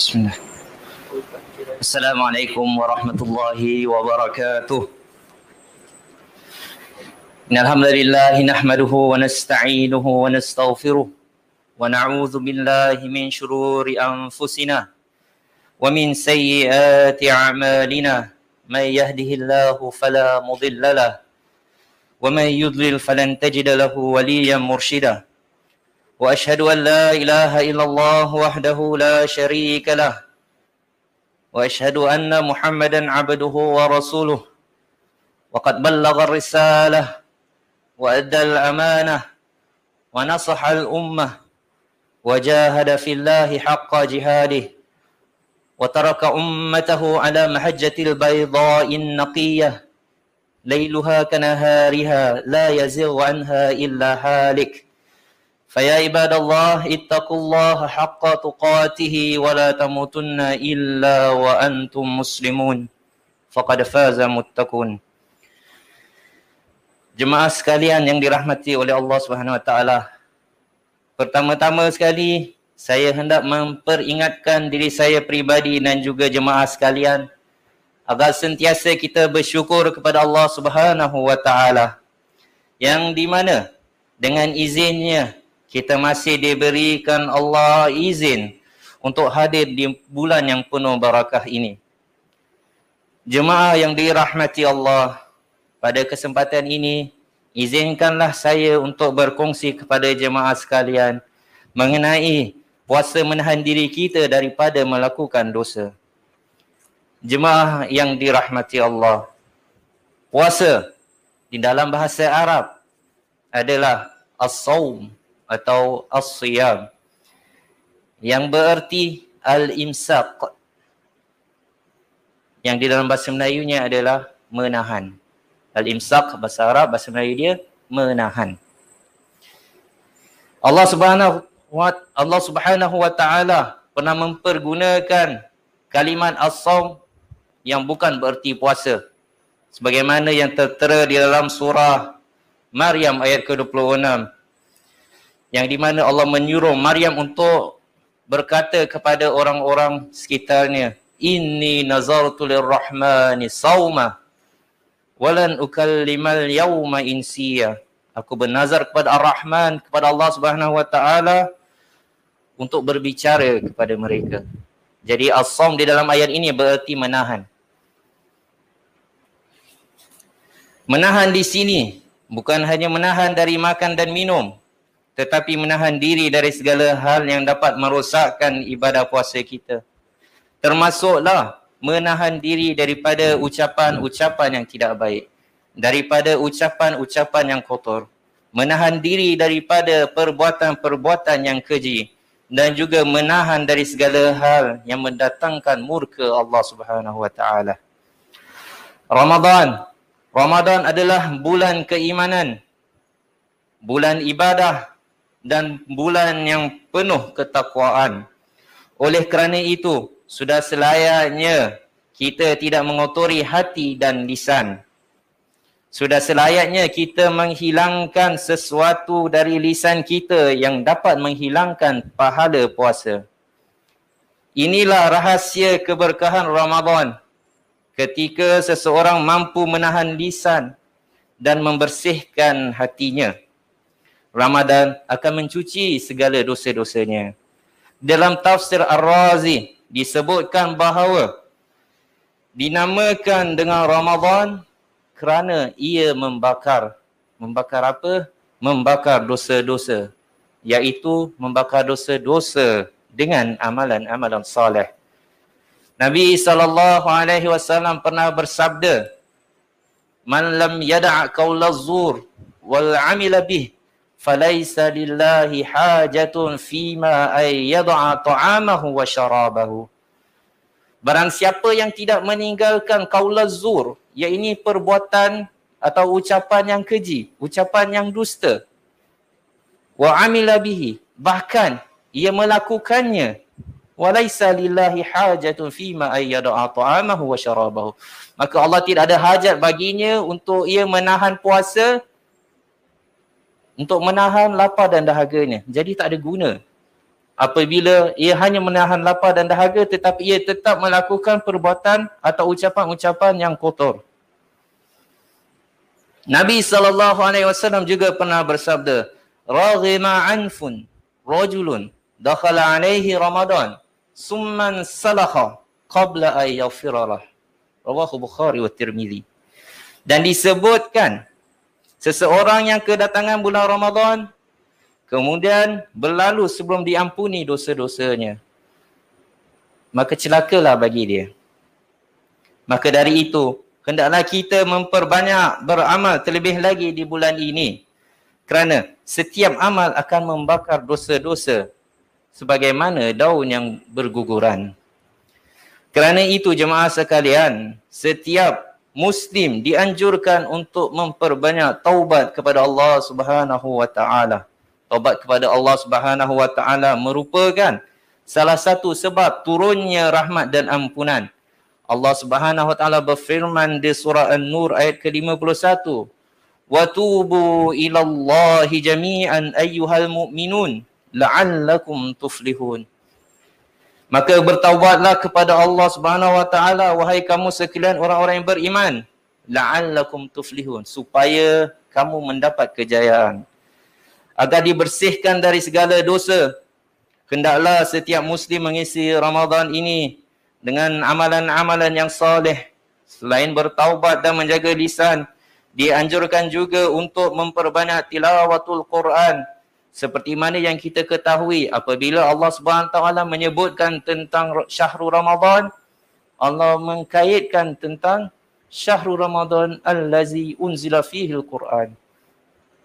بسم الله. السلام عليكم ورحمة الله وبركاته. إن الحمد لله نحمده ونستعينه ونستغفره ونعوذ بالله من شرور أنفسنا ومن سيئات أعمالنا. من يهده الله فلا مضل له ومن يضلل فلن تجد له وليا مرشدا. وأشهد أن لا إله إلا الله وحده لا شريك له. وأشهد أن محمدا عبده ورسوله. وقد بلغ الرسالة وأدى الأمانة ونصح الأمة وجاهد في الله حق جهاده وترك أمته على محجه البيضاء النقية ليلها كنهارها لا يزغ عنها إلا هالك. فيا عباد الله اتقوا الله حق تقاته ولا تموتن الا وانتم مسلمون فقد فاز متقون Jemaah sekalian yang dirahmati oleh Allah Subhanahu Wa Taala. Pertama-tama sekali saya hendak memperingatkan diri saya pribadi dan juga jemaah sekalian agar sentiasa kita bersyukur kepada Allah Subhanahu Wa Taala yang di mana dengan izinnya kita masih diberikan Allah izin untuk hadir di bulan yang penuh barakah ini. Jemaah yang dirahmati Allah, pada kesempatan ini izinkanlah saya untuk berkongsi kepada jemaah sekalian mengenai puasa menahan diri kita daripada melakukan dosa. Jemaah yang dirahmati Allah, puasa di dalam bahasa Arab adalah as-saum atau as-siyam yang bererti al-imsaq yang di dalam bahasa Melayunya adalah menahan. Al-imsaq bahasa Arab, bahasa Melayu dia menahan. Allah Subhanahu wa Allah Subhanahu wa taala pernah mempergunakan kalimat as-saum yang bukan bererti puasa. Sebagaimana yang tertera di dalam surah Maryam ayat ke-26 yang di mana Allah menyuruh Maryam untuk berkata kepada orang-orang sekitarnya inni nazartu lirrahmani sauma walan ukallimal yawma insiya. Aku bernazar kepada ar-rahman kepada Allah Subhanahu wa taala untuk berbicara kepada mereka. Jadi as-saum di dalam ayat ini berarti menahan. Menahan di sini bukan hanya menahan dari makan dan minum tetapi menahan diri dari segala hal yang dapat merosakkan ibadah puasa kita. Termasuklah menahan diri daripada ucapan-ucapan yang tidak baik. Daripada ucapan-ucapan yang kotor. Menahan diri daripada perbuatan-perbuatan yang keji. Dan juga menahan dari segala hal yang mendatangkan murka Allah Subhanahu Wa Taala. Ramadan. Ramadan adalah bulan keimanan. Bulan ibadah dan bulan yang penuh ketakwaan. Oleh kerana itu, sudah selayaknya kita tidak mengotori hati dan lisan. Sudah selayaknya kita menghilangkan sesuatu dari lisan kita yang dapat menghilangkan pahala puasa. Inilah rahsia keberkahan Ramadan. Ketika seseorang mampu menahan lisan dan membersihkan hatinya. Ramadan akan mencuci segala dosa-dosanya. Dalam tafsir Ar-Razi disebutkan bahawa dinamakan dengan Ramadan kerana ia membakar. Membakar apa? Membakar dosa-dosa. Iaitu membakar dosa-dosa dengan amalan-amalan soleh. Nabi SAW pernah bersabda, Man lam yada' qawla zur wal amila bih falaisa lillahi hajatun fima ay yad'a ta'amahu wa syarabahu Barang siapa yang tidak meninggalkan kaula zur, iaitu perbuatan atau ucapan yang keji, ucapan yang dusta. Wa amila bihi, bahkan ia melakukannya. Walaisa lillahi hajatun fima ayyada'a ta'amahu wa syarabahu. Maka Allah tidak ada hajat baginya untuk ia menahan puasa untuk menahan lapar dan dahaganya. Jadi tak ada guna. apabila ia hanya menahan lapar dan dahaga tetapi ia tetap melakukan perbuatan atau ucapan-ucapan yang kotor. Nabi SAW juga pernah bersabda, Raghima anfun rajulun dakhala alaihi Ramadan summan salakha qabla ay yaghfiralah. Rawahu Bukhari wa Tirmizi. Dan disebutkan seseorang yang kedatangan bulan Ramadan kemudian berlalu sebelum diampuni dosa-dosanya. Maka celakalah bagi dia. Maka dari itu, hendaklah kita memperbanyak beramal terlebih lagi di bulan ini. Kerana setiap amal akan membakar dosa-dosa sebagaimana daun yang berguguran. Kerana itu jemaah sekalian, setiap muslim dianjurkan untuk memperbanyak taubat kepada Allah Subhanahu wa taala taubat kepada Allah Subhanahu wa taala merupakan salah satu sebab turunnya rahmat dan ampunan. Allah Subhanahu wa taala berfirman di surah An-Nur ayat ke-51, "Wa tubu ila jami'an ayyuhal mu'minun la'allakum tuflihun." Maka bertaubatlah kepada Allah Subhanahu wa taala wahai kamu sekalian orang-orang yang beriman, la'allakum tuflihun supaya kamu mendapat kejayaan agar dibersihkan dari segala dosa. Hendaklah setiap muslim mengisi Ramadan ini dengan amalan-amalan yang soleh. Selain bertaubat dan menjaga lisan, dianjurkan juga untuk memperbanyak tilawatul Quran. Seperti mana yang kita ketahui apabila Allah SWT menyebutkan tentang syahrul Ramadan, Allah mengkaitkan tentang syahrul Ramadan allazi unzila fihi al-Quran.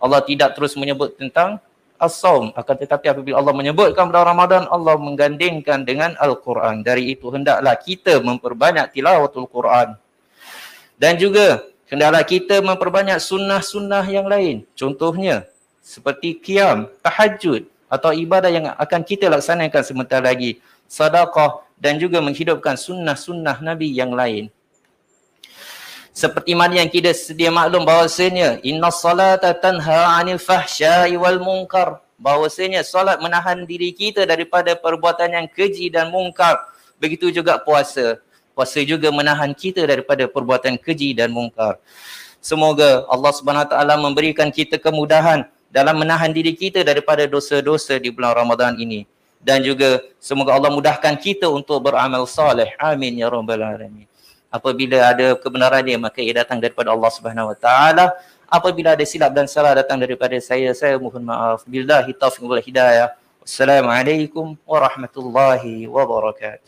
Allah tidak terus menyebut tentang as-saum. Akan tetapi apabila Allah menyebutkan pada Ramadan Allah menggandingkan dengan al-Quran. Dari itu hendaklah kita memperbanyak tilawatul Quran. Dan juga hendaklah kita memperbanyak sunnah-sunnah yang lain. Contohnya seperti qiyam tahajud atau ibadah yang akan kita laksanakan sebentar lagi. Sedekah dan juga menghidupkan sunnah-sunnah Nabi yang lain. Seperti mana yang kita sedia maklum bahawasanya inna salata tanha anil fahsyai wal munkar. Bahawasanya solat menahan diri kita daripada perbuatan yang keji dan mungkar. Begitu juga puasa. Puasa juga menahan kita daripada perbuatan keji dan mungkar. Semoga Allah Subhanahu taala memberikan kita kemudahan dalam menahan diri kita daripada dosa-dosa di bulan Ramadan ini. Dan juga semoga Allah mudahkan kita untuk beramal soleh amin ya rabbal alamin. Apabila ada kebenaran dia maka ia datang daripada Allah Subhanahu Wa Taala. Apabila ada silap dan salah datang daripada saya saya mohon maaf. Billahi taufiq wal hidayah. Wassalamualaikum warahmatullahi wabarakatuh